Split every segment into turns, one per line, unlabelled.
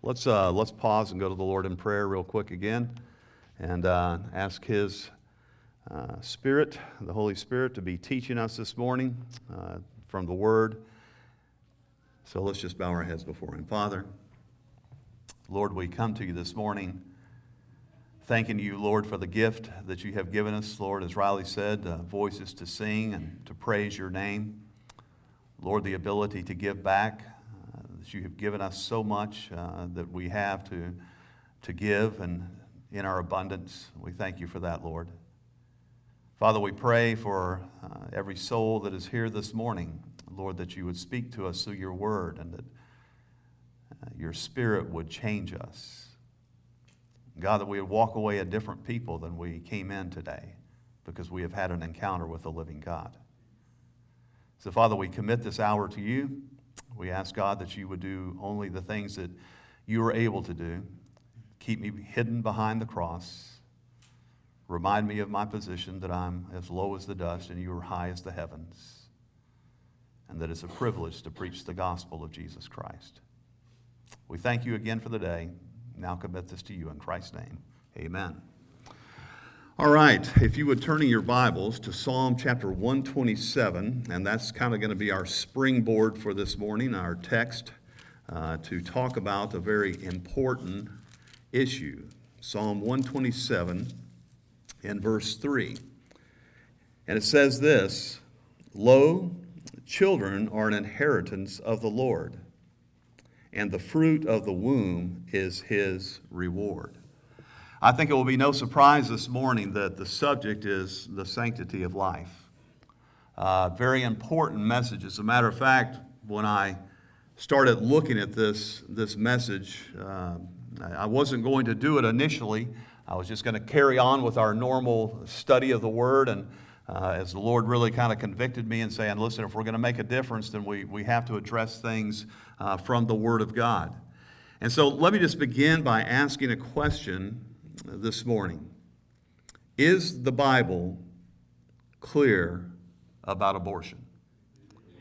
Let's, uh, let's pause and go to the Lord in prayer real quick again and uh, ask His uh, Spirit, the Holy Spirit, to be teaching us this morning uh, from the Word. So let's just bow our heads before Him. Father, Lord, we come to you this morning thanking you, Lord, for the gift that you have given us, Lord, as Riley said, uh, voices to sing and to praise your name. Lord, the ability to give back, you have given us so much uh, that we have to, to give and in our abundance. We thank you for that, Lord. Father, we pray for uh, every soul that is here this morning, Lord, that you would speak to us through your word and that uh, your spirit would change us. God, that we would walk away a different people than we came in today because we have had an encounter with the living God. So, Father, we commit this hour to you. We ask, God, that you would do only the things that you are able to do. Keep me hidden behind the cross. Remind me of my position that I'm as low as the dust and you are high as the heavens. And that it's a privilege to preach the gospel of Jesus Christ. We thank you again for the day now commit this to you in Christ's name. Amen. All right, if you would turn in your Bibles to Psalm chapter 127, and that's kind of going to be our springboard for this morning, our text uh, to talk about a very important issue. Psalm 127 in verse 3. And it says this Lo, children are an inheritance of the Lord and the fruit of the womb is his reward. I think it will be no surprise this morning that the subject is the sanctity of life. Uh, very important message. As a matter of fact, when I started looking at this, this message, uh, I wasn't going to do it initially. I was just going to carry on with our normal study of the Word. And uh, as the Lord really kind of convicted me and saying, listen, if we're going to make a difference, then we, we have to address things uh, from the Word of God. And so let me just begin by asking a question this morning Is the Bible clear about abortion?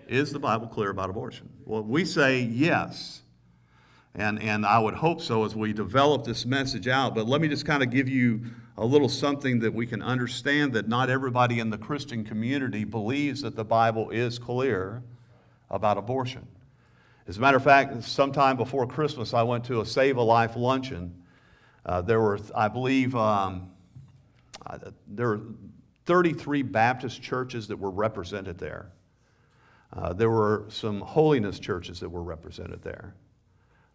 Is the Bible clear about abortion? Well, we say yes. And, and I would hope so as we develop this message out. But let me just kind of give you a little something that we can understand that not everybody in the Christian community believes that the Bible is clear about abortion. As a matter of fact, sometime before Christmas, I went to a Save a Life luncheon. Uh, there were, I believe, um, uh, there were 33 Baptist churches that were represented there. Uh, there were some holiness churches that were represented there.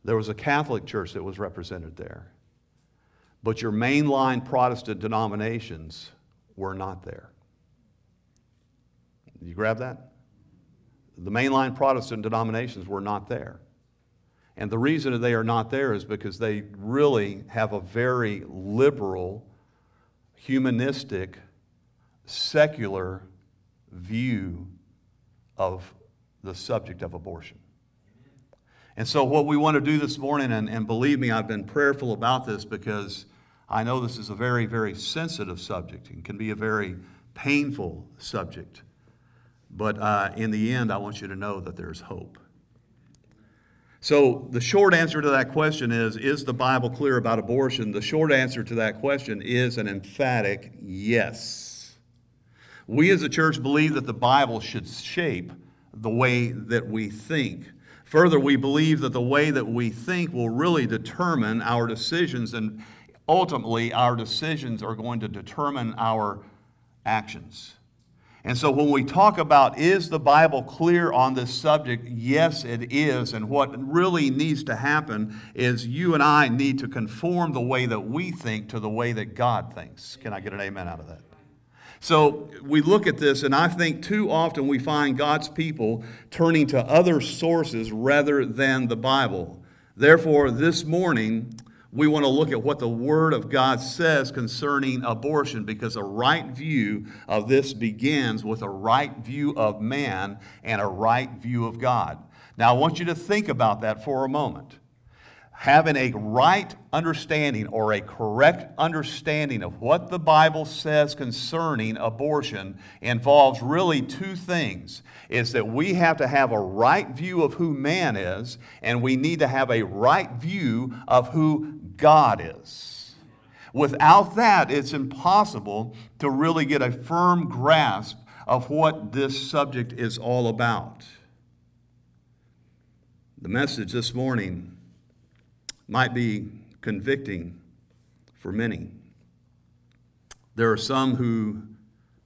There was a Catholic church that was represented there. But your mainline Protestant denominations were not there. You grab that? The mainline Protestant denominations were not there. And the reason they are not there is because they really have a very liberal, humanistic, secular view of the subject of abortion. And so, what we want to do this morning, and, and believe me, I've been prayerful about this because I know this is a very, very sensitive subject and can be a very painful subject. But uh, in the end, I want you to know that there's hope. So, the short answer to that question is Is the Bible clear about abortion? The short answer to that question is an emphatic yes. We as a church believe that the Bible should shape the way that we think. Further, we believe that the way that we think will really determine our decisions, and ultimately, our decisions are going to determine our actions. And so when we talk about is the Bible clear on this subject, yes, it is. And what really needs to happen is you and I need to conform the way that we think to the way that God thinks. Can I get an amen out of that? So we look at this, and I think too often we find God's people turning to other sources rather than the Bible. Therefore, this morning, we want to look at what the Word of God says concerning abortion because a right view of this begins with a right view of man and a right view of God. Now, I want you to think about that for a moment. having a right understanding or a correct understanding of what the Bible says concerning abortion involves really two things is that we have to have a right view of who man is and we need to have a right view of who God is. Without that, it's impossible to really get a firm grasp of what this subject is all about. The message this morning might be convicting for many. There are some who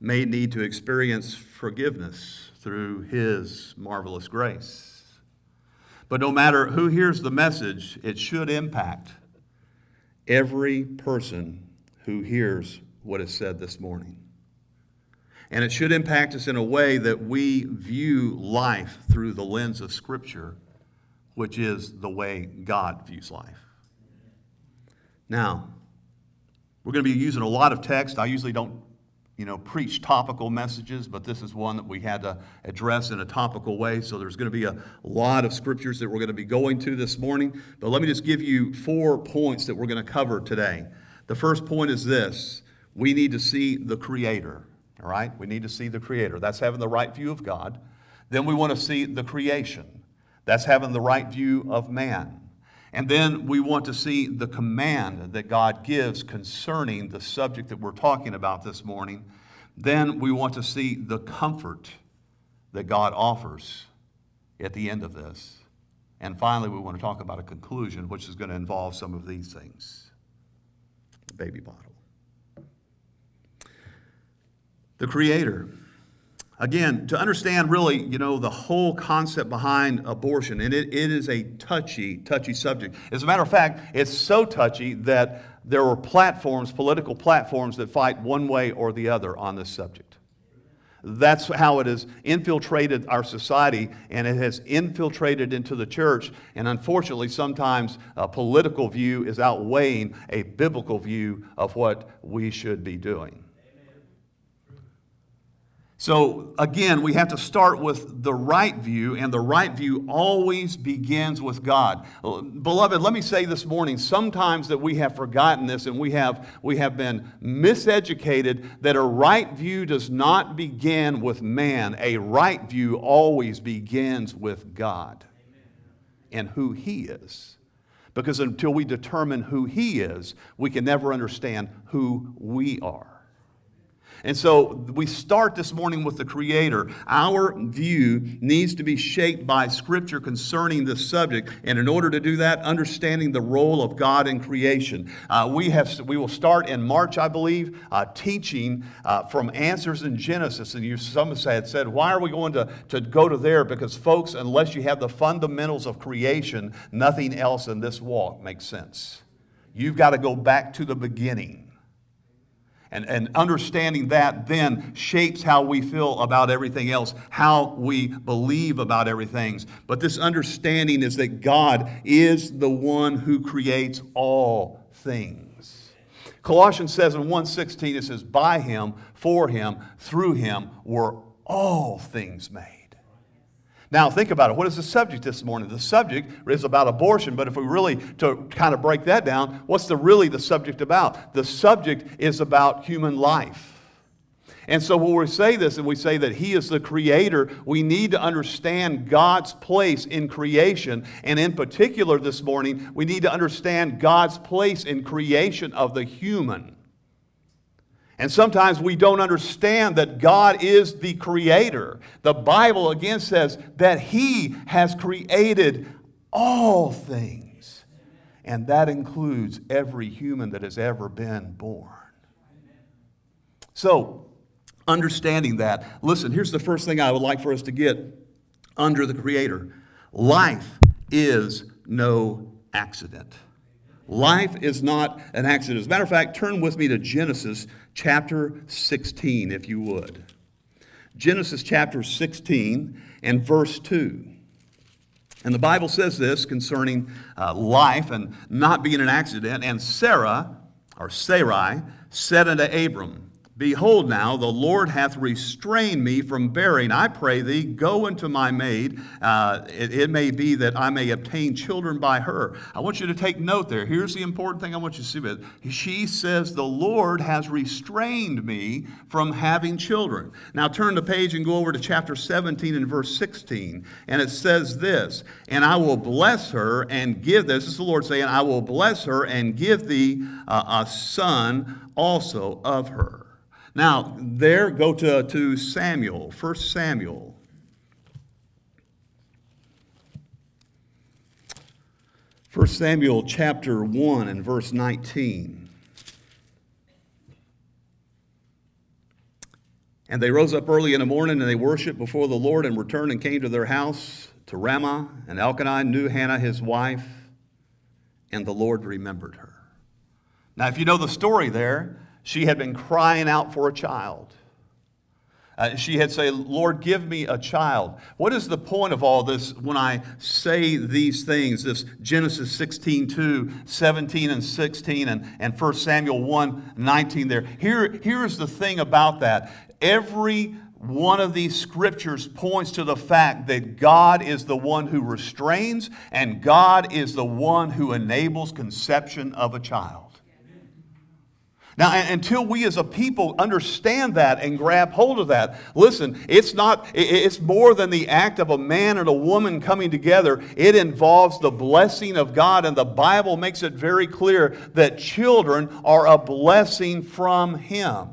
may need to experience forgiveness through His marvelous grace. But no matter who hears the message, it should impact every person who hears what is said this morning. And it should impact us in a way that we view life through the lens of Scripture which is the way God views life. Now, we're going to be using a lot of text. I usually don't, you know, preach topical messages, but this is one that we had to address in a topical way. So there's going to be a lot of scriptures that we're going to be going to this morning. But let me just give you four points that we're going to cover today. The first point is this we need to see the Creator. All right? We need to see the Creator. That's having the right view of God. Then we want to see the creation. That's having the right view of man. And then we want to see the command that God gives concerning the subject that we're talking about this morning. Then we want to see the comfort that God offers at the end of this. And finally, we want to talk about a conclusion, which is going to involve some of these things. Baby bottle. The Creator. Again, to understand really, you know, the whole concept behind abortion, and it, it is a touchy, touchy subject. As a matter of fact, it's so touchy that there are platforms, political platforms, that fight one way or the other on this subject. That's how it has infiltrated our society, and it has infiltrated into the church. And unfortunately, sometimes a political view is outweighing a biblical view of what we should be doing. So, again, we have to start with the right view, and the right view always begins with God. Beloved, let me say this morning sometimes that we have forgotten this and we have, we have been miseducated that a right view does not begin with man. A right view always begins with God and who He is. Because until we determine who He is, we can never understand who we are. And so we start this morning with the Creator. Our view needs to be shaped by Scripture concerning this subject. And in order to do that, understanding the role of God in creation. Uh, we, have, we will start in March, I believe, uh, teaching uh, from Answers in Genesis. And you, some said, said, why are we going to, to go to there? Because, folks, unless you have the fundamentals of creation, nothing else in this walk makes sense. You've got to go back to the beginning. And, and understanding that then shapes how we feel about everything else, how we believe about everything. But this understanding is that God is the one who creates all things. Colossians says in 1:16 it says by him for him through him were all things made. Now, think about it. What is the subject this morning? The subject is about abortion, but if we really, to kind of break that down, what's the really the subject about? The subject is about human life. And so when we say this and we say that He is the creator, we need to understand God's place in creation. And in particular this morning, we need to understand God's place in creation of the human. And sometimes we don't understand that God is the creator. The Bible again says that He has created all things, and that includes every human that has ever been born. So, understanding that, listen, here's the first thing I would like for us to get under the Creator life is no accident. Life is not an accident. As a matter of fact, turn with me to Genesis chapter 16, if you would. Genesis chapter 16 and verse 2. And the Bible says this concerning uh, life and not being an accident. And Sarah, or Sarai, said unto Abram, Behold, now the Lord hath restrained me from bearing. I pray thee, go unto my maid. Uh, it, it, may be that I may obtain children by her. I want you to take note there. Here's the important thing I want you to see with She says, The Lord has restrained me from having children. Now turn the page and go over to chapter 17 and verse 16. And it says this And I will bless her and give this. This is the Lord saying, I will bless her and give thee uh, a son also of her. Now, there, go to, to Samuel, 1 Samuel. First Samuel chapter 1 and verse 19. And they rose up early in the morning and they worshiped before the Lord and returned and came to their house to Ramah. And Elkanah knew Hannah his wife, and the Lord remembered her. Now, if you know the story there, she had been crying out for a child. Uh, she had said, Lord, give me a child. What is the point of all this when I say these things? This Genesis 16, 2, 17 and 16, and, and 1 Samuel 1, 19 there. Here, here's the thing about that. Every one of these scriptures points to the fact that God is the one who restrains and God is the one who enables conception of a child. Now, until we as a people understand that and grab hold of that, listen, it's not, it's more than the act of a man and a woman coming together. It involves the blessing of God, and the Bible makes it very clear that children are a blessing from Him.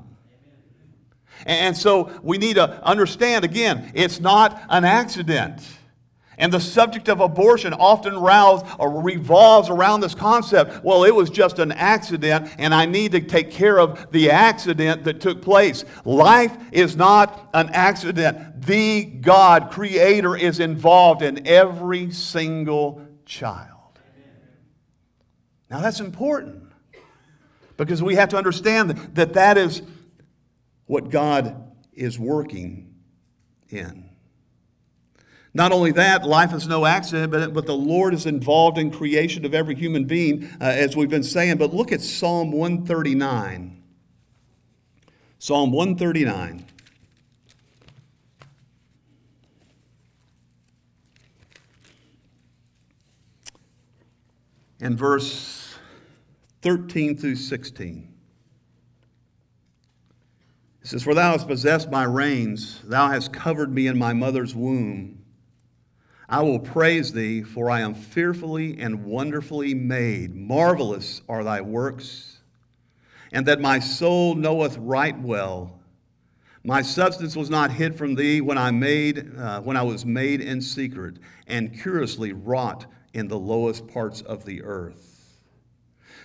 And so we need to understand again, it's not an accident. And the subject of abortion often rouse, or uh, revolves around this concept. Well, it was just an accident, and I need to take care of the accident that took place. Life is not an accident. The God, Creator, is involved in every single child. Now, that's important because we have to understand that that is what God is working in. Not only that, life is no accident, but, but the Lord is involved in creation of every human being, uh, as we've been saying. But look at Psalm 139. Psalm 139. And verse 13 through 16. It says, For thou hast possessed my reins, thou hast covered me in my mother's womb. I will praise thee, for I am fearfully and wonderfully made. Marvelous are thy works, and that my soul knoweth right well. My substance was not hid from thee when I made uh, when I was made in secret and curiously wrought in the lowest parts of the earth.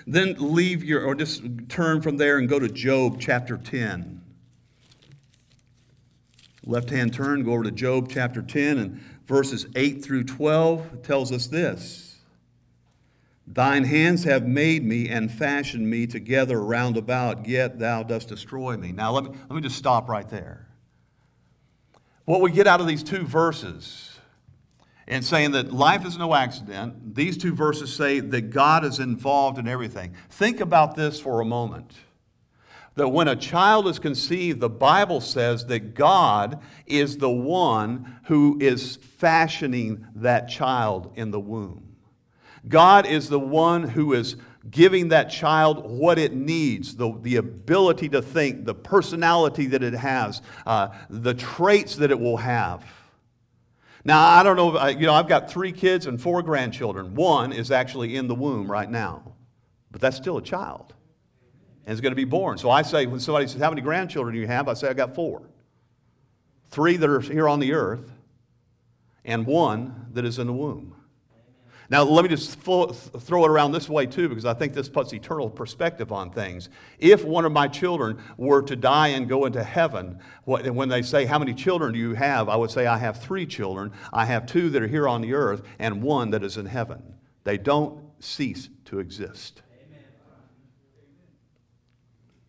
Then leave your or just turn from there and go to Job chapter 10. Left hand turn, go over to Job chapter 10 and verses 8 through 12 tells us this Thine hands have made me and fashioned me together round about, yet thou dost destroy me. Now, let me, let me just stop right there. What we get out of these two verses and saying that life is no accident, these two verses say that God is involved in everything. Think about this for a moment that when a child is conceived, the Bible says that God is the one who is fashioning that child in the womb. God is the one who is giving that child what it needs the, the ability to think, the personality that it has, uh, the traits that it will have. Now, I don't know, you know, I've got three kids and four grandchildren. One is actually in the womb right now, but that's still a child and is going to be born. So I say, when somebody says, How many grandchildren do you have? I say, I got four. Three that are here on the earth, and one that is in the womb. Now, let me just throw it around this way, too, because I think this puts eternal perspective on things. If one of my children were to die and go into heaven, when they say, How many children do you have? I would say, I have three children. I have two that are here on the earth, and one that is in heaven. They don't cease to exist.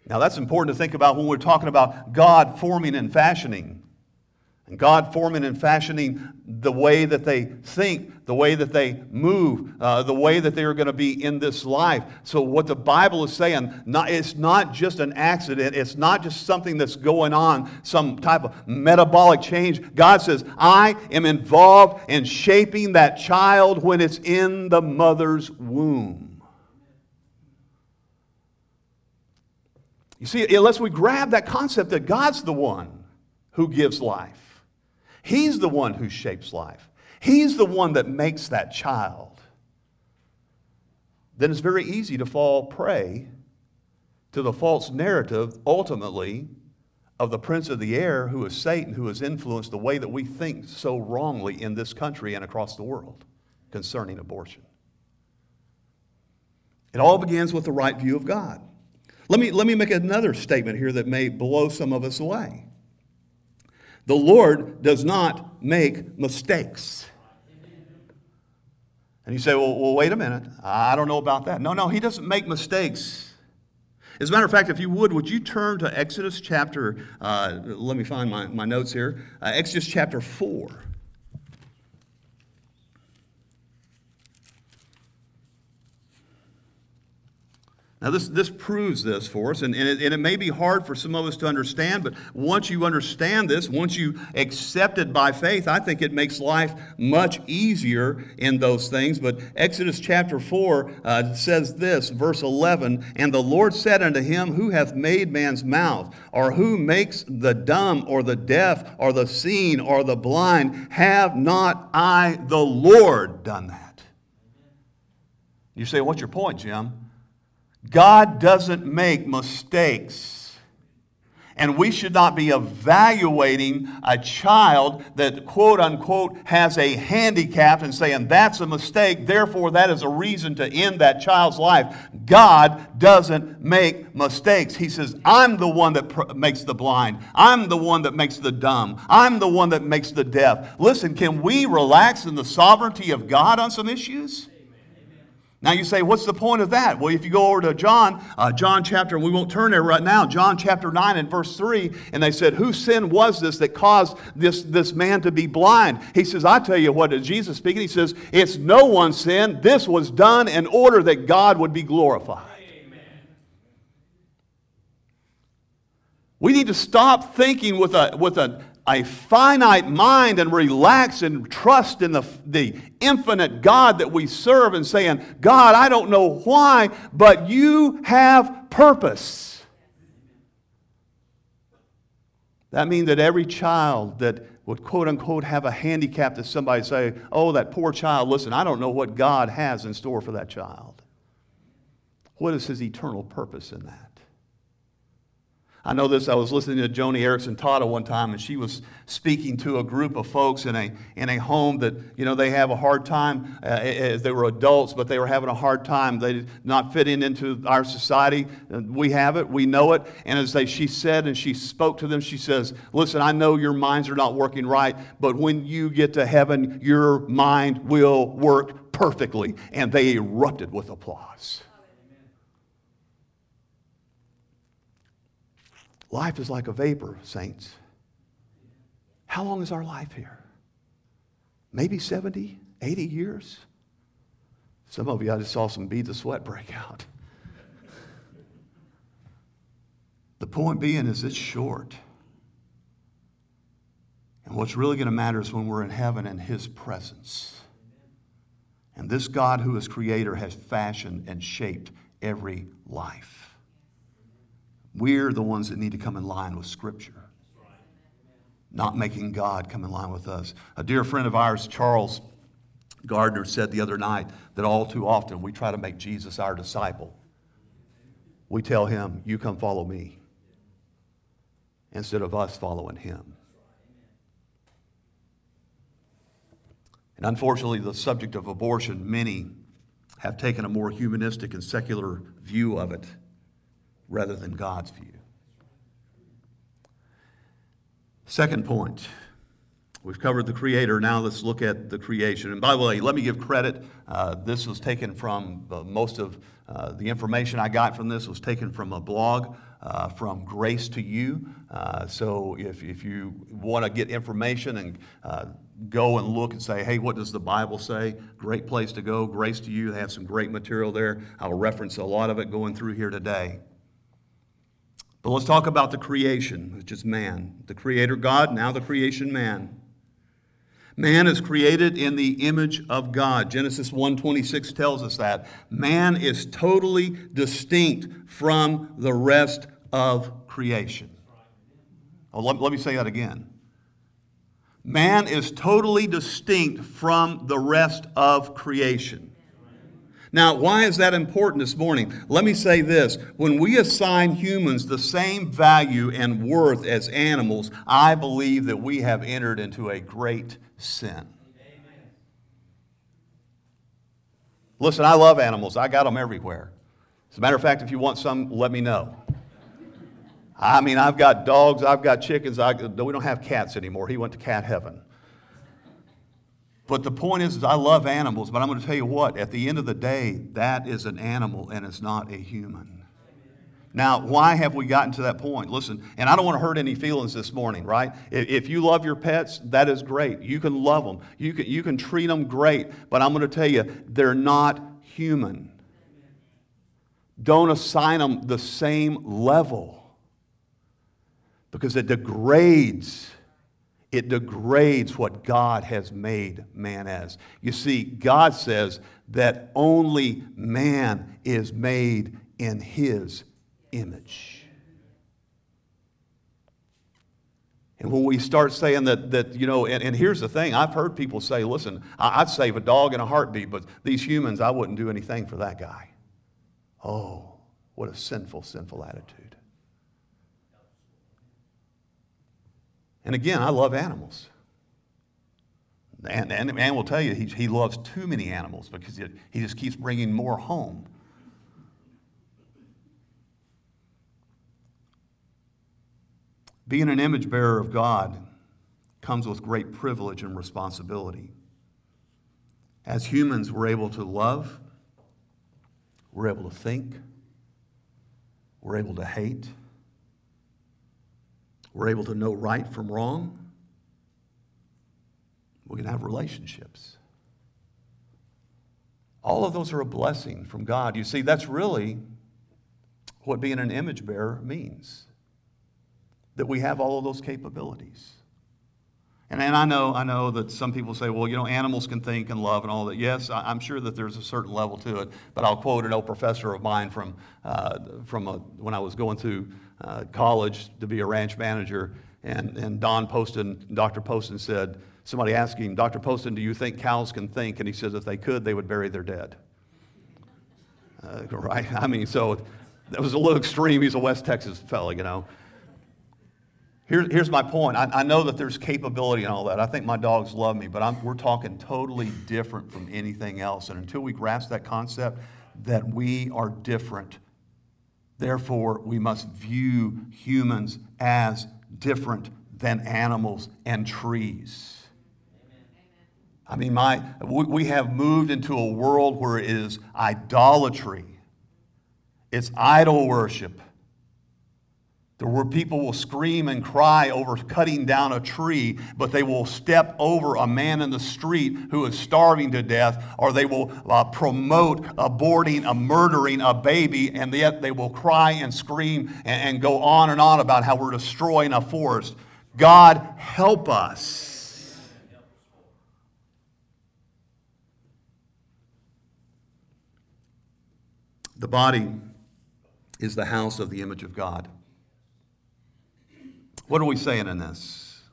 Now, that's important to think about when we're talking about God forming and fashioning. And God forming and fashioning the way that they think, the way that they move, uh, the way that they are going to be in this life. So, what the Bible is saying, not, it's not just an accident, it's not just something that's going on, some type of metabolic change. God says, I am involved in shaping that child when it's in the mother's womb. You see, unless we grab that concept that God's the one who gives life. He's the one who shapes life. He's the one that makes that child. Then it's very easy to fall prey to the false narrative, ultimately, of the prince of the air, who is Satan, who has influenced the way that we think so wrongly in this country and across the world concerning abortion. It all begins with the right view of God. Let me, let me make another statement here that may blow some of us away. The Lord does not make mistakes. And you say, well, well, wait a minute. I don't know about that. No, no, he doesn't make mistakes. As a matter of fact, if you would, would you turn to Exodus chapter, uh, let me find my, my notes here, uh, Exodus chapter 4. Now, this, this proves this for us, and, and it, and, it, may be hard for some of us to understand, but once you understand this, once you accept it by faith, I think it makes life much easier in those things. But Exodus chapter 4 uh, says this, verse 11 And the Lord said unto him, Who hath made man's mouth, or who makes the dumb, or the deaf, or the seen, or the blind? Have not I, the Lord, done that? You say, What's your point, Jim? God doesn't make mistakes. And we should not be evaluating a child that, quote unquote, has a handicap and saying that's a mistake, therefore that is a reason to end that child's life. God doesn't make mistakes. He says, I'm the one that pr- makes the blind, I'm the one that makes the dumb, I'm the one that makes the deaf. Listen, can we relax in the sovereignty of God on some issues? Now you say, what's the point of that? Well, if you go over to John, uh, John chapter, and we won't turn there right now, John chapter 9 and verse 3, and they said, Whose sin was this that caused this, this man to be blind? He says, I tell you what, is Jesus speaking? He says, It's no one's sin. This was done in order that God would be glorified. Amen. We need to stop thinking with a, with a a finite mind and relax and trust in the, the infinite God that we serve and saying, God, I don't know why, but you have purpose. That means that every child that would quote unquote have a handicap that somebody say, oh, that poor child, listen, I don't know what God has in store for that child. What is his eternal purpose in that? I know this, I was listening to Joni Eareckson Tada one time, and she was speaking to a group of folks in a, in a home that, you know, they have a hard time, uh, as they were adults, but they were having a hard time. They did not fitting into our society. We have it, we know it. And as they, she said, and she spoke to them, she says, listen, I know your minds are not working right, but when you get to heaven, your mind will work perfectly. And they erupted with applause. Life is like a vapor, saints. How long is our life here? Maybe 70, 80 years? Some of you, I just saw some beads of sweat break out. The point being is it's short. And what's really going to matter is when we're in heaven in His presence. And this God who is creator has fashioned and shaped every life. We're the ones that need to come in line with Scripture, not making God come in line with us. A dear friend of ours, Charles Gardner, said the other night that all too often we try to make Jesus our disciple. We tell him, You come follow me, instead of us following him. And unfortunately, the subject of abortion, many have taken a more humanistic and secular view of it rather than God's view. Second point. We've covered the Creator. Now let's look at the creation. And by the way, let me give credit. Uh, this was taken from uh, most of uh, the information I got from this was taken from a blog uh, from Grace to You. Uh, so if, if you want to get information and uh, go and look and say, hey, what does the Bible say? Great place to go. Grace to You. They have some great material there. I'll reference a lot of it going through here today. But let's talk about the creation, which is man. The creator God, now the creation man. Man is created in the image of God. Genesis 1:26 tells us that. Man is totally distinct from the rest of creation. Oh, let, let me say that again. Man is totally distinct from the rest of creation. Now, why is that important this morning? Let me say this. When we assign humans the same value and worth as animals, I believe that we have entered into a great sin. Listen, I love animals. I got them everywhere. As a matter of fact, if you want some, let me know. I mean, I've got dogs, I've got chickens. I, we don't have cats anymore. He went to cat heaven. But the point is, is, I love animals, but I'm going to tell you what, at the end of the day, that is an animal and it's not a human. Now, why have we gotten to that point? Listen, and I don't want to hurt any feelings this morning, right? If you love your pets, that is great. You can love them, you can, you can treat them great, but I'm going to tell you, they're not human. Don't assign them the same level because it degrades it degrades what God has made man as. You see, God says that only man is made in his image. And when we start saying that, that you know, and, and here's the thing I've heard people say, listen, I'd save a dog in a heartbeat, but these humans, I wouldn't do anything for that guy. Oh, what a sinful, sinful attitude. And again, I love animals. And, and man will tell you he, he loves too many animals because he, he just keeps bringing more home. Being an image bearer of God comes with great privilege and responsibility. As humans, we're able to love, we're able to think, we're able to hate, we're able to know right from wrong. We can have relationships. All of those are a blessing from God. You see, that's really what being an image bearer means that we have all of those capabilities. And, and I know I know that some people say, well, you know, animals can think and love and all that. Yes, I, am sure that there's a certain level to it. But I'll quote an old professor of mine from uh, from a, when I was going through uh, college to be a ranch manager, and and Don Poston, Dr. Poston said, somebody asked him, Dr. Poston, do you think cows can think? And he says, if they could, they would bury their dead. Uh, right? I mean, so that was a little extreme. He's a West Texas fellow, you know. Here, here's my point. I, I, know that there's capability and all that. I think my dogs love me, but I'm, we're talking totally different from anything else. And until we grasp that concept that we are different, therefore we must view humans as different than animals and trees. I mean, my, we have moved into a world where it is idolatry, it's idol worship. There were people will scream and cry over cutting down a tree, but they will step over a man in the street who is starving to death, or they will uh, promote aborting, a murdering a baby, and yet they will cry and scream and, and go on and on about how we're destroying a forest. God help us. The body is the house of the image of God. What are we saying in this?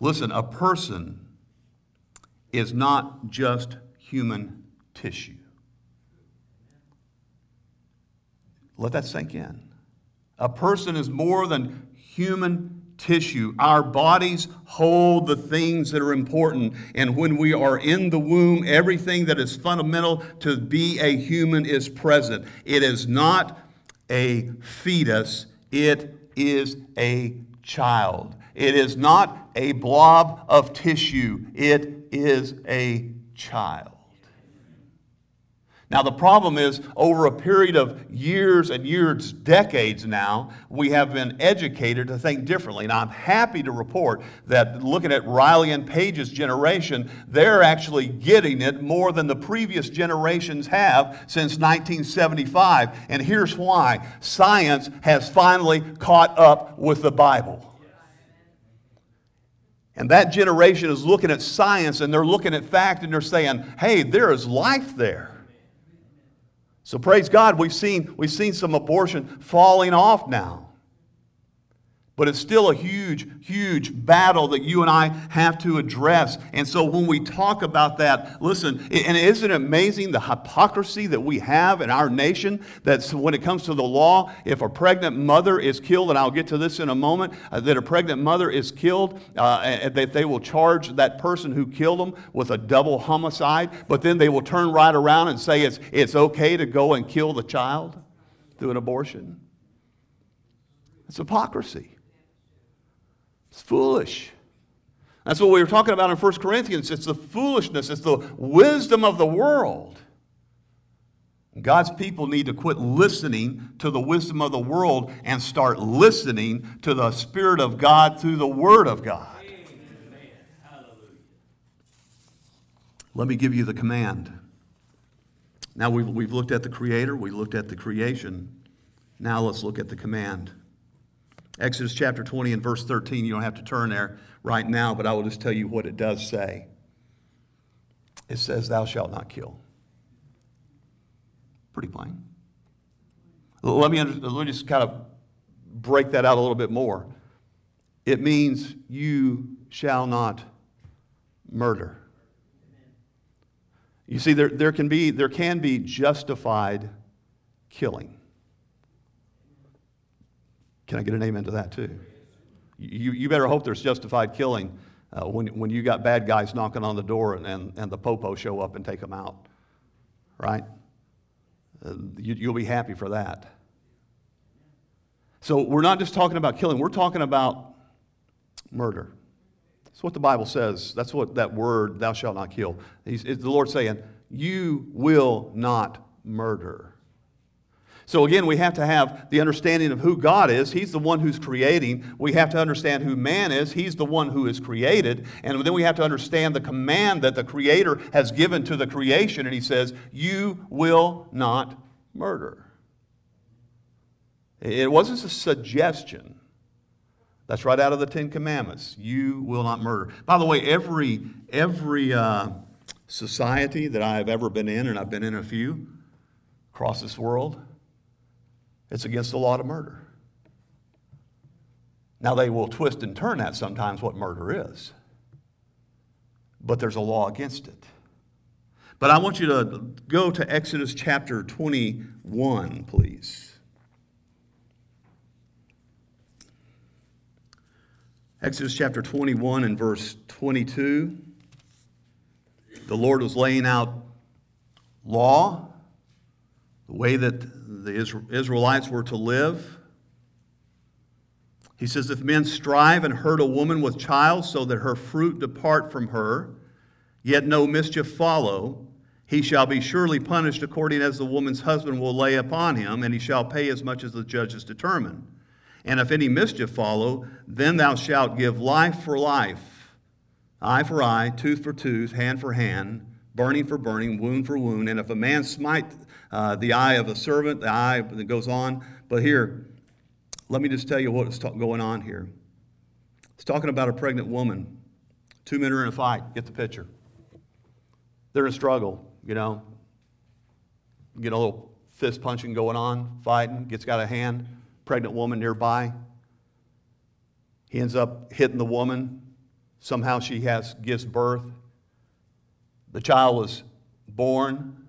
Listen, a person is not just human tissue. Let that sink in. A person is more than human tissue. Our bodies hold the things that are important. And when we are in the womb, everything that is fundamental to be a human is present. It is not a fetus, it is a child. It is not a blob of tissue, it is a child. Now, the problem is, over a period of years and years, decades now, we have been educated to think differently. And I'm happy to report that looking at Riley and Page's generation, they're actually getting it more than the previous generations have since 1975. And here's why science has finally caught up with the Bible. And that generation is looking at science and they're looking at fact and they're saying, hey, there is life there. So praise God, we've seen, we've seen some abortion falling off now. But it's still a huge, huge battle that you and I have to address. And so when we talk about that, listen, and isn't it amazing the hypocrisy that we have in our nation? That when it comes to the law, if a pregnant mother is killed, and I'll get to this in a moment, uh, that a pregnant mother is killed, uh, that they will charge that person who killed them with a double homicide, but then they will turn right around and say it's, it's okay to go and kill the child through an abortion. It's hypocrisy. It's foolish. That's what we were talking about in 1 Corinthians. It's the foolishness, it's the wisdom of the world. God's people need to quit listening to the wisdom of the world and start listening to the Spirit of God through the Word of God. Let me give you the command. Now we've, we've looked at the Creator, we looked at the creation. Now let's look at the command. Exodus chapter 20 and verse 13. You don't have to turn there right now, but I will just tell you what it does say. It says, Thou shalt not kill. Pretty plain. Let me, let me just kind of break that out a little bit more. It means you shall not murder. You see, there, there, can be, there can be justified killing. Can I get an amen to that too? You, you better hope there's justified killing uh, when, when you got bad guys knocking on the door and, and, and the popo show up and take them out, right? Uh, you, you'll be happy for that. So we're not just talking about killing, we're talking about murder. That's what the Bible says. That's what that word, thou shalt not kill. He's, the Lord saying, you will not murder. So again, we have to have the understanding of who God is. He's the one who's creating. We have to understand who man is. He's the one who is created. And then we have to understand the command that the Creator has given to the creation. And He says, You will not murder. It wasn't a suggestion. That's right out of the Ten Commandments. You will not murder. By the way, every, every uh, society that I've ever been in, and I've been in a few across this world, it's against the law to murder. Now, they will twist and turn that sometimes what murder is, but there's a law against it. But I want you to go to Exodus chapter 21, please. Exodus chapter 21 and verse 22. The Lord was laying out law, the way that the Israelites were to live. He says, If men strive and hurt a woman with child so that her fruit depart from her, yet no mischief follow, he shall be surely punished according as the woman's husband will lay upon him, and he shall pay as much as the judges determine. And if any mischief follow, then thou shalt give life for life, eye for eye, tooth for tooth, hand for hand, burning for burning, wound for wound. And if a man smite uh, the eye of a servant, the eye that goes on. But here, let me just tell you what's going on here. It's talking about a pregnant woman. Two men are in a fight. Get the picture. They're in a struggle, you know. Get a little fist punching going on, fighting, gets got a hand, pregnant woman nearby. He ends up hitting the woman. Somehow she has gives birth. The child was born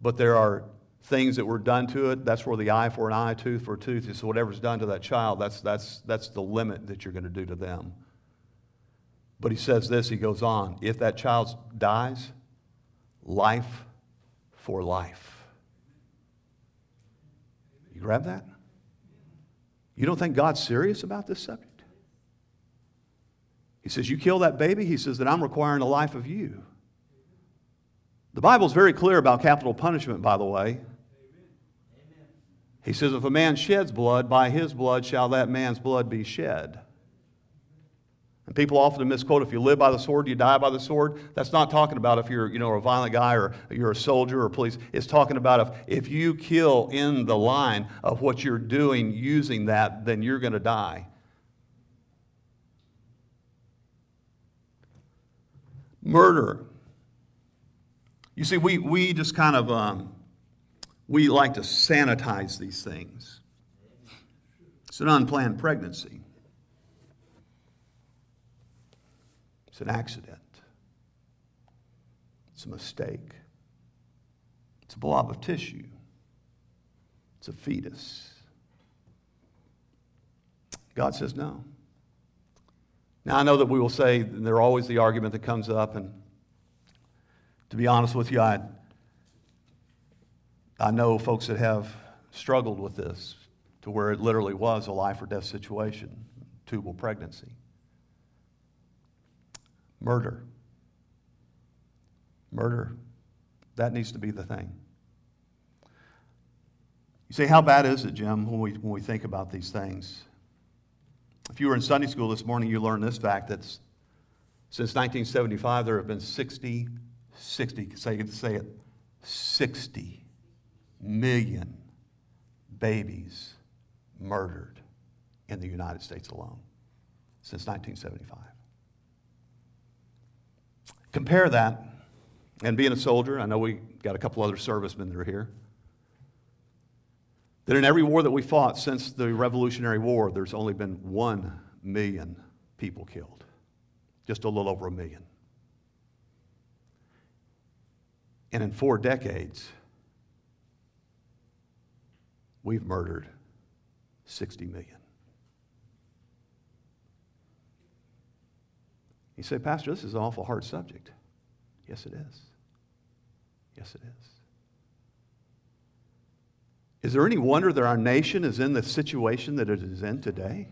but there are things that were done to it. That's where the eye for an eye, tooth for a tooth is whatever's done to that child, that's, that's, that's the limit that you're going to do to them. But he says this, he goes on if that child dies, life for life. You grab that? You don't think God's serious about this subject? He says, You kill that baby, he says, then I'm requiring the life of you. The Bible's very clear about capital punishment, by the way. He says, If a man sheds blood, by his blood shall that man's blood be shed. And people often misquote, if you live by the sword, you die by the sword. That's not talking about if you're, you know, a violent guy or you're a soldier or police. It's talking about if, if you kill in the line of what you're doing using that, then you're going to die. Murder. You see, we, we just kind of, um, we like to sanitize these things. It's an unplanned pregnancy. It's an accident. It's a mistake. It's a blob of tissue. It's a fetus. God says no. Now, I know that we will say, and there's always the argument that comes up, and to be honest with you, I, I know folks that have struggled with this to where it literally was a life or death situation, tubal pregnancy murder. Murder. That needs to be the thing. You say, how bad is it, Jim, when we, when we think about these things? If you were in Sunday school this morning, you learned this fact that since 1975, there have been 60, 60, say, say it, 60 million babies murdered in the United States alone since 1975. Compare that, and being a soldier, I know we got a couple other servicemen that are here, that in every war that we fought since the Revolutionary War, there's only been one million people killed, just a little over a million. And in four decades, we've murdered 60 million. You say, Pastor, this is an awful hard subject. Yes, it is. Yes, it is. Is there any wonder that our nation is in the situation that it is in today?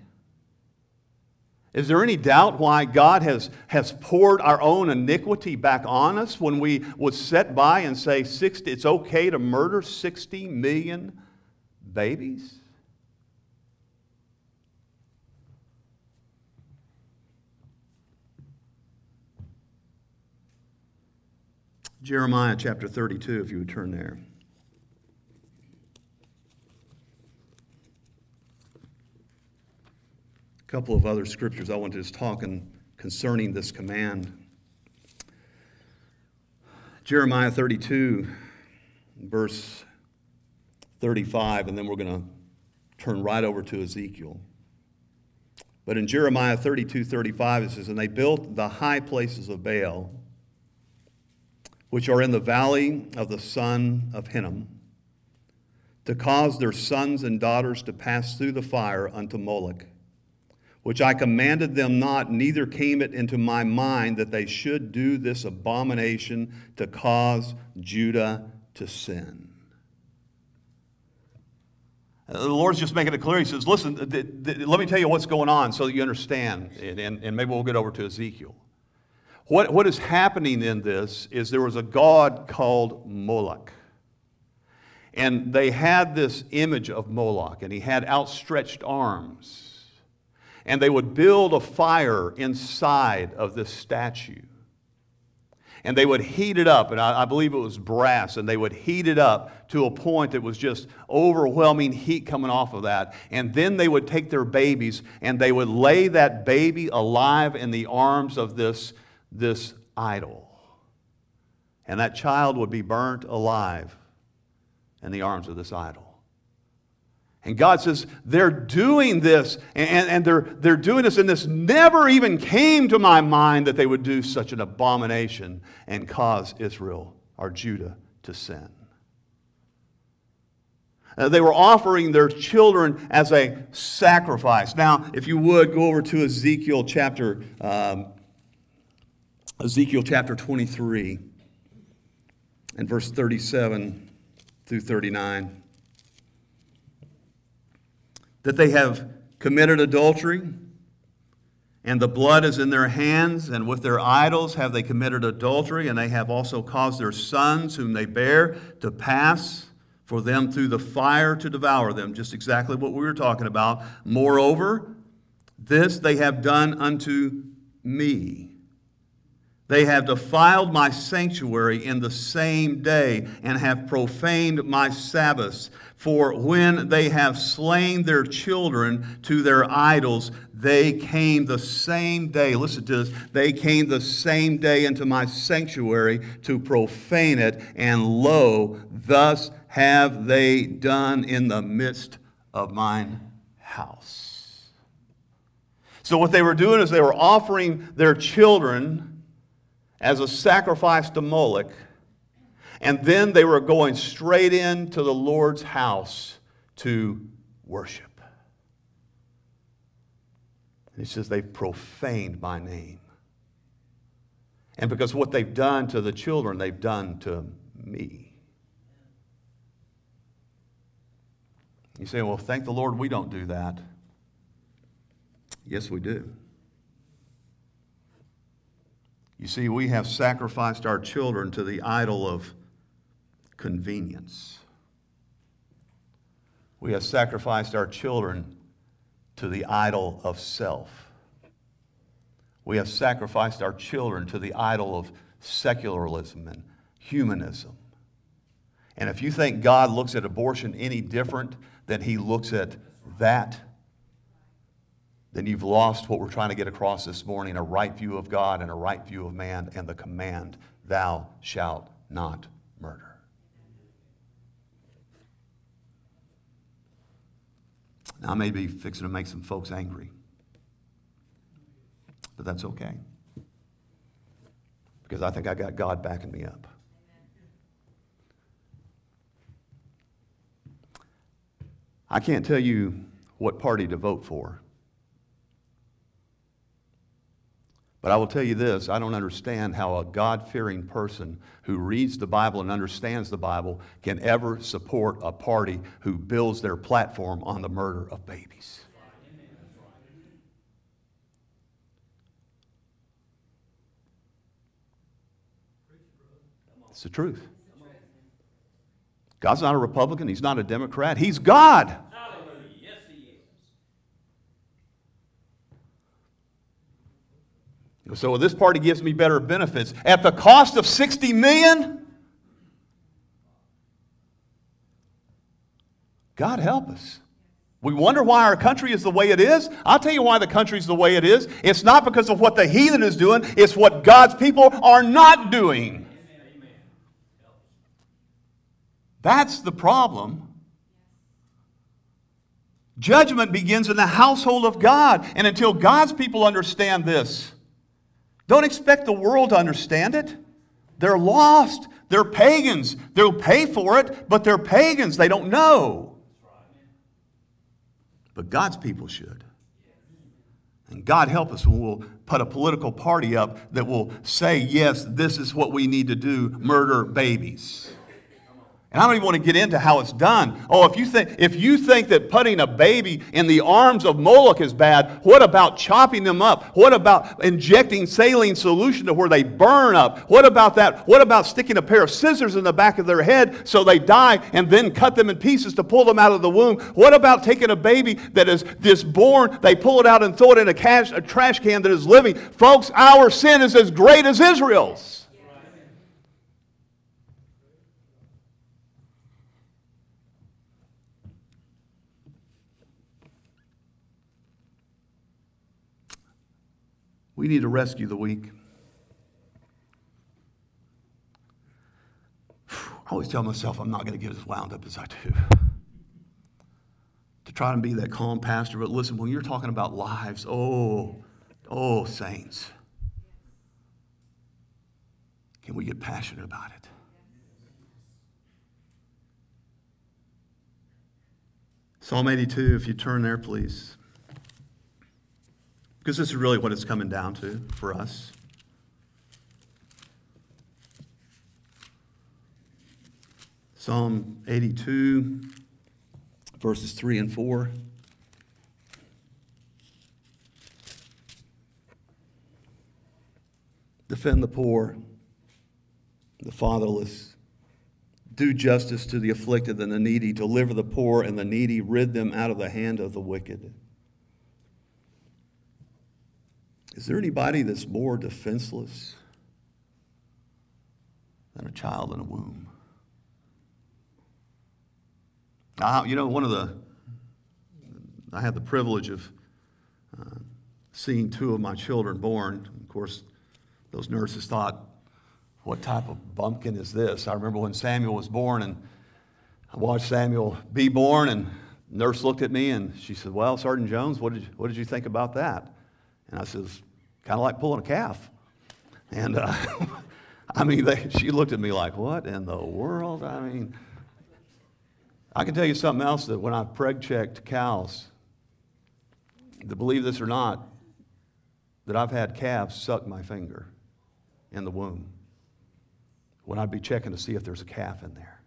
Is there any doubt why God has, has poured our own iniquity back on us when we would sit by and say 60, it's okay to murder 60 million babies? Jeremiah chapter 32, if you would turn there. Couple of other scriptures I want to just talk in, concerning this command. Jeremiah 32, verse 35, and then we're going to turn right over to Ezekiel. But in Jeremiah 32, 35, it says, And they built the high places of Baal which are in the valley of the son of Hinnom, to cause their sons and daughters to pass through the fire unto Moloch, which I commanded them not, neither came it into my mind that they should do this abomination to cause Judah to sin. Uh, the Lord's just making it clear. He says, Listen, th- th- let me tell you what's going on so that you understand. And, and, and maybe we'll get over to Ezekiel. What, what is happening in this is there was a god called Moloch. And they had this image of Moloch, and he had outstretched arms. And they would build a fire inside of this statue. And they would heat it up, and I, I believe it was brass, and they would heat it up to a point that was just overwhelming heat coming off of that. And then they would take their babies and they would lay that baby alive in the arms of this this idol. And that child would be burnt alive in the arms of this idol. And God says, they're doing this, and, and they're, they're doing this, and this never even came to my mind that they would do such an abomination and cause Israel, or Judah, to sin. Uh, they were offering their children as a sacrifice. Now, if you would, go over to Ezekiel chapter um, Ezekiel chapter 23 and verse 37 through 39. That they have committed adultery And the blood is in their hands, and with their idols have they committed adultery, and they have also caused their sons, whom they bear, to pass for them through the fire to devour them. Just exactly what we were talking about. Moreover, this they have done unto me. They have defiled my sanctuary in the same day and have profaned my Sabbaths. For when they have slain their children to their idols, they came the same day. Listen to this. They came the same day into my sanctuary to profane it. And lo, thus have they done in the midst of mine house. So, what they were doing is they were offering their children as a sacrifice to Moloch, and then they were going straight into the Lord's house to worship. And he says, They've profaned my name. And because what they've done to the children, they've done to me. You say, Well, thank the Lord we don't do that. Yes, we do. You see, we have sacrificed our children to the idol of convenience. We have sacrificed our children to the idol of self. We have sacrificed our children to the idol of secularism and humanism. And if you think God looks at abortion any different than he looks at that, then you've lost what we're trying to get across this morning a right view of God and a right view of man and the command, Thou shalt not murder. Now, I may be fixing to make some folks angry, but that's okay. Because I think I got God backing me up. I can't tell you what party to vote for. But I will tell you this I don't understand how a God fearing person who reads the Bible and understands the Bible can ever support a party who builds their platform on the murder of babies. It's the truth. God's not a Republican, He's not a Democrat, He's God. So this party gives me better benefits at the cost of 60 million? God help us. We wonder why our country is the way it is. I'll tell you why the country is the way it is. It's not because of what the heathen is doing, it's what God's people are not doing. That's the problem. Judgment begins in the household of God. And until God's people understand this, don't expect the world to understand it. They're lost. They're pagans. They'll pay for it, but they're pagans. They don't know. But God's people should. And God help us when we'll put a political party up that will say, yes, this is what we need to do murder babies. And I don't even want to get into how it's done. Oh, if you think, if you think that putting a baby in the arms of Moloch is bad, what about chopping them up? What about injecting saline solution to where they burn up? What about that? What about sticking a pair of scissors in the back of their head so they die and then cut them in pieces to pull them out of the womb? What about taking a baby that is just born, they pull it out and throw it in a, cash, a trash can that is living? Folks, our sin is as great as Israel's. We need to rescue the weak. I always tell myself I'm not going to get as wound up as I do. To try and be that calm pastor, but listen, when you're talking about lives, oh, oh, saints, can we get passionate about it? Psalm 82, if you turn there, please. Because this is really what it's coming down to for us. Psalm 82, verses 3 and 4. defend the poor, the fatherless, do justice to the afflicted and the needy, deliver the poor and the needy, rid them out of the hand of the wicked. Is there anybody that's more defenseless than a child in a womb? Now, you know, one of the, I had the privilege of uh, seeing two of my children born. Of course, those nurses thought, what type of bumpkin is this? I remember when Samuel was born, and I watched Samuel be born, and nurse looked at me and she said, Well, Sergeant Jones, what did you, what did you think about that? And I says, Kind of like pulling a calf. And uh, I mean, they, she looked at me like, What in the world? I mean, I can tell you something else that when I preg checked cows, to believe this or not, that I've had calves suck my finger in the womb when I'd be checking to see if there's a calf in there.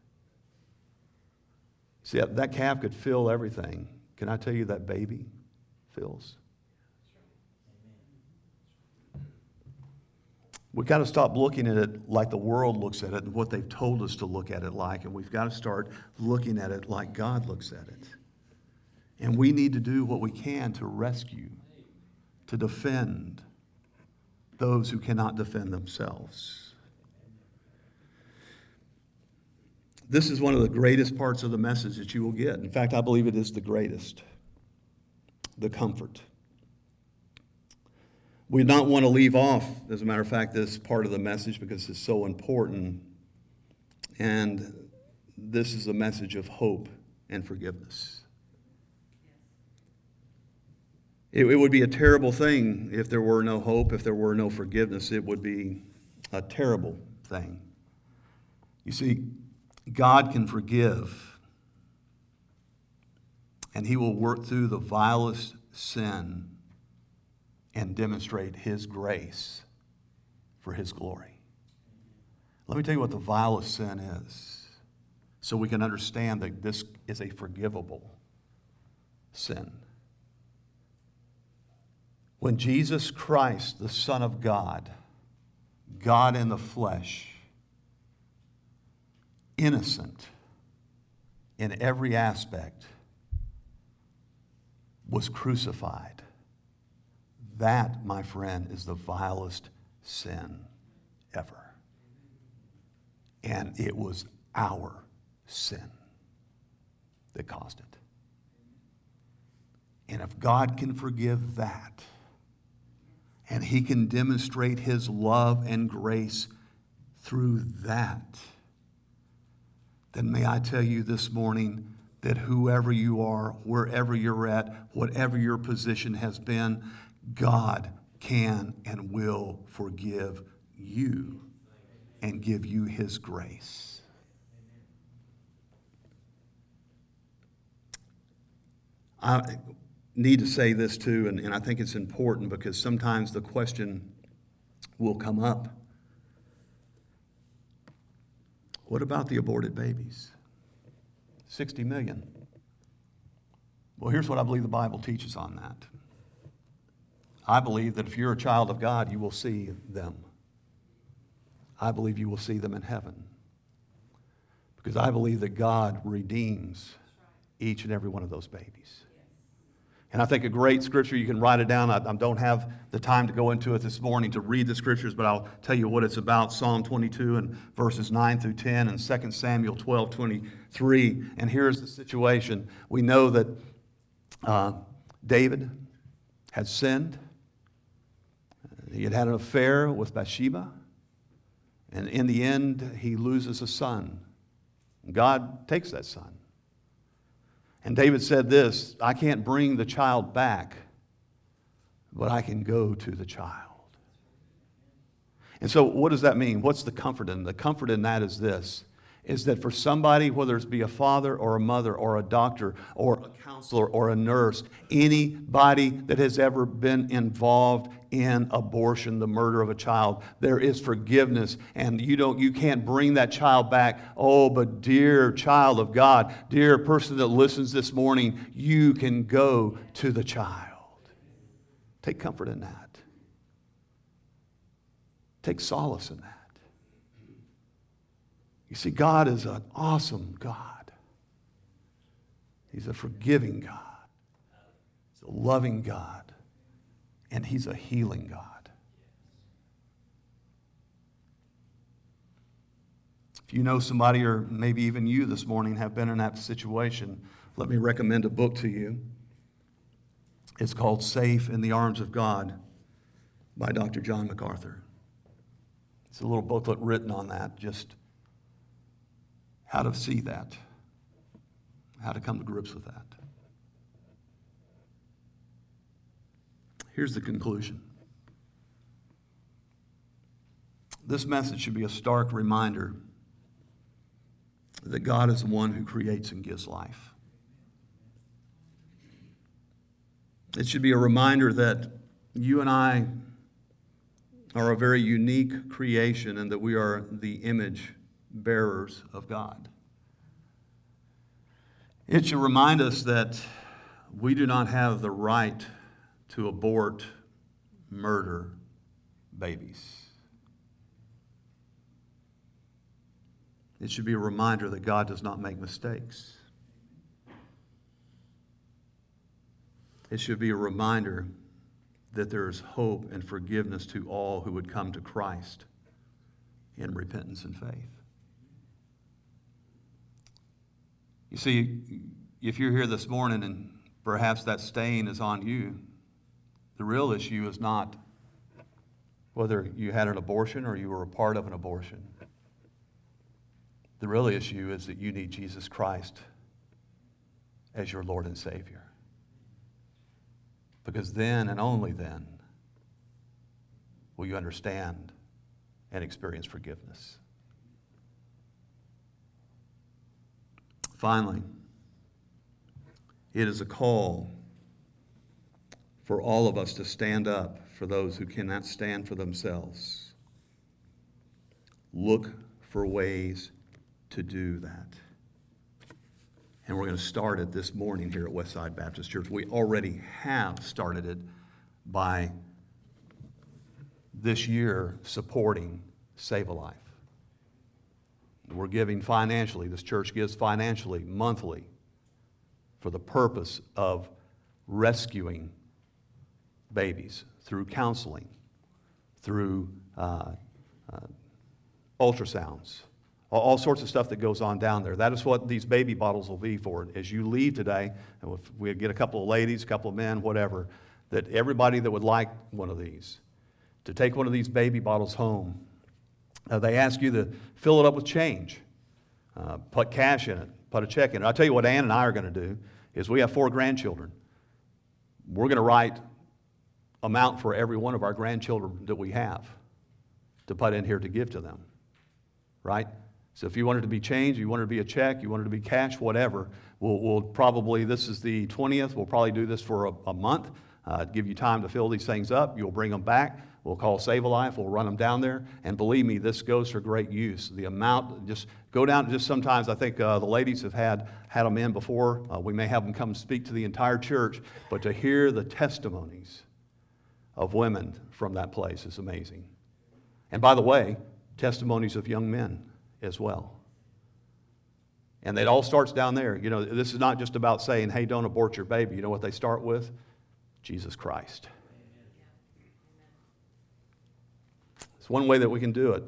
See, that calf could fill everything. Can I tell you that baby feels? We've got to stop looking at it like the world looks at it and what they've told us to look at it like, and we've got to start looking at it like God looks at it. And we need to do what we can to rescue, to defend those who cannot defend themselves. This is one of the greatest parts of the message that you will get. In fact, I believe it is the greatest the comfort. We not want to leave off, as a matter of fact, this part of the message because it's so important. And this is a message of hope and forgiveness. It, it, would be a terrible thing if there were no hope, if there were no forgiveness. It would be a terrible thing. You see, God can forgive, and He will work through the vilest sin and demonstrate His grace for His glory. Let me tell you what the vilest sin is so we can understand that this is a forgivable sin. When Jesus Christ, the Son of God, God in the flesh, innocent in every aspect, was crucified. That, my friend, is the vilest sin ever. And it was our sin that caused it. And if God can forgive that, and He can demonstrate His love and grace through that, then may I tell you this morning that whoever you are, wherever you're at, whatever your position has been, God can and will forgive you and give you his grace. I need to say this too, and, and I think it's important because sometimes the question will come up what about the aborted babies? 60 million. Well, here's what I believe the Bible teaches on that. I believe that if you're a child of God, you will see them. I believe you will see them in heaven. Because I believe that God redeems each and every one of those babies. And I think a great scripture, you can write it down. I, I, don't have the time to go into it this morning to read the scriptures, but I'll tell you what it's about Psalm 22 and verses 9 through 10 and 2 Samuel 12 23. And here's the situation we know that uh, David had sinned, he had had an affair with Bathsheba. And in the end, he loses a son. God takes that son. And David said this I can't bring the child back, but I can go to the child. And so, what does that mean? What's the comfort in? The comfort in that is this is that for somebody, whether it's be a father or a mother or a doctor or a counselor or a nurse, anybody that has ever been involved in abortion, the murder of a child, there is forgiveness, and you don't, you can't bring that child back. Oh, but dear child of God, dear person that listens this morning, you can go to the child. Take comfort in that. Take solace in that. You see, God is an awesome God. He's a forgiving God. He's a loving God. And He's a healing God. If you know somebody, or maybe even you this morning have been in that situation, let me recommend a book to you. It's called Safe in the Arms of God by Dr. John MacArthur. It's a little booklet written on that, just how to see that, how to come to grips with that. Here's the conclusion. This message should be a stark reminder that God is the one who creates and gives life. It should be a reminder that you and I are a very unique creation and that we are the image bearers of God. It should remind us that we do not have the right to abort, murder babies. It should be a reminder that God does not make mistakes. It should be a reminder that there is hope and forgiveness to all who would come to Christ in repentance and faith. You see, if you're here this morning and perhaps that stain is on you, the real issue is not whether you had an abortion or you were a part of an abortion. The real issue is that you need Jesus Christ as your Lord and Savior. Because then and only then will you understand and experience forgiveness. Finally, it is a call for all of us to stand up for those who cannot stand for themselves. Look for ways to do that. And we're going to start it this morning here at Westside Baptist Church. We already have started it by this year supporting Save a Life. We're giving financially, this church gives financially, monthly, for the purpose of rescuing babies through counseling, through uh, uh, ultrasounds, all, all sorts of stuff that goes on down there. That is what these baby bottles will be for. As you leave today, if we get a couple of ladies, a couple of men, whatever, that everybody that would like one of these, to take one of these baby bottles home, uh, they ask you to fill it up with change, uh, put cash in it, put a check in it. I'll tell you what Ann and I are going to do is we have four grandchildren. We're going to write amount for every one of our grandchildren that we have to put in here to give to them, right? So if you want it to be changed, you want it to be a check, you want it to be cash, whatever, we'll, we'll probably, this is the 20th, we'll probably do this for a, a month, uh, give you time to fill these things up. You'll bring them back. We'll call Save a Life. We'll run them down there. And believe me, this goes for great use. The amount, just go down, just sometimes I think uh, the ladies have had, had them in before. Uh, we may have them come speak to the entire church, but to hear the testimonies of women from that place is amazing. And by the way, testimonies of young men as well. And it all starts down there. You know, this is not just about saying, hey, don't abort your baby. You know what they start with? Jesus Christ. It's one way that we can do it.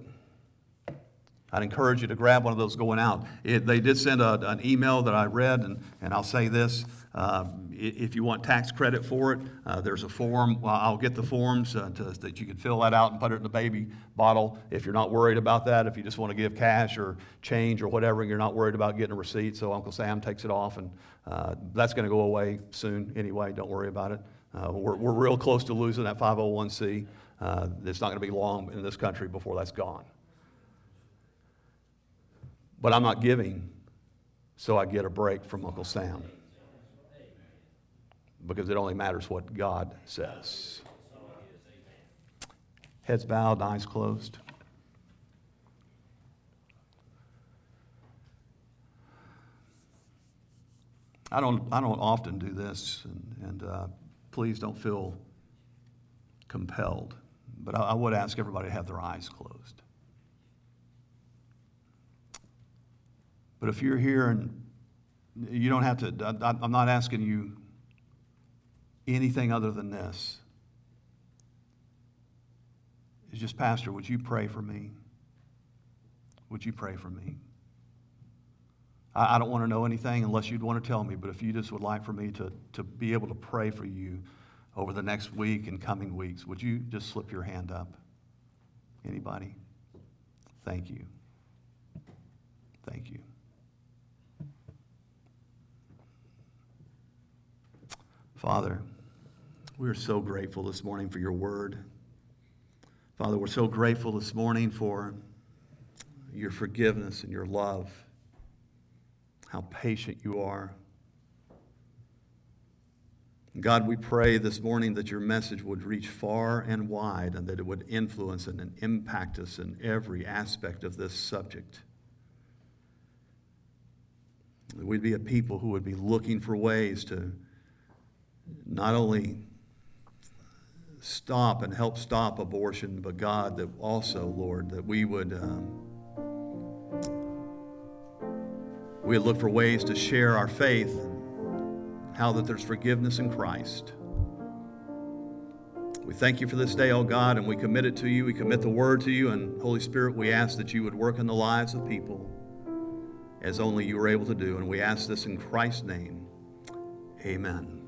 I'd encourage you to grab one of those going out. It, they did send a, an email that I read, and, and I'll say this. Uh, if you want tax credit for it, uh, there's a form. I'll get the forms uh, to, that you can fill that out and put it in the baby bottle. If you're not worried about that, if you just want to give cash or change or whatever, and you're not worried about getting a receipt, so Uncle Sam takes it off, and uh, that's going to go away soon anyway. Don't worry about it. Uh, we're, we're real close to losing that 501c. Uh, it's not going to be long in this country before that's gone. But I'm not giving so I get a break from Uncle Sam. Because it only matters what God says. Heads bowed, eyes closed. I don't, I don't often do this, and, and uh, please don't feel compelled. but I, I would ask everybody to have their eyes closed. But if you're here and you don't have to, I, I'm not asking you anything other than this. It's just, Pastor, would you pray for me? Would you pray for me? I, I don't want to know anything unless you'd want to tell me, but if you just would like for me to, to be able to pray for you over the next week and coming weeks, would you just slip your hand up? Anybody? Thank you. Thank you. Father, we are so grateful this morning for your word. Father, we're so grateful this morning for your forgiveness and your love, how patient you are. God, we pray this morning that your message would reach far and wide and that it would influence and impact us in every aspect of this subject. That we'd be a people who would be looking for ways to not only stop and help stop abortion, but God, that also, Lord, that we would um, we look for ways to share our faith, how that there's forgiveness in Christ. We thank you for this day, oh God, and we commit it to you. We commit the word to you, and Holy Spirit, we ask that you would work in the lives of people as only you are able to do. And we ask this in Christ's name. Amen.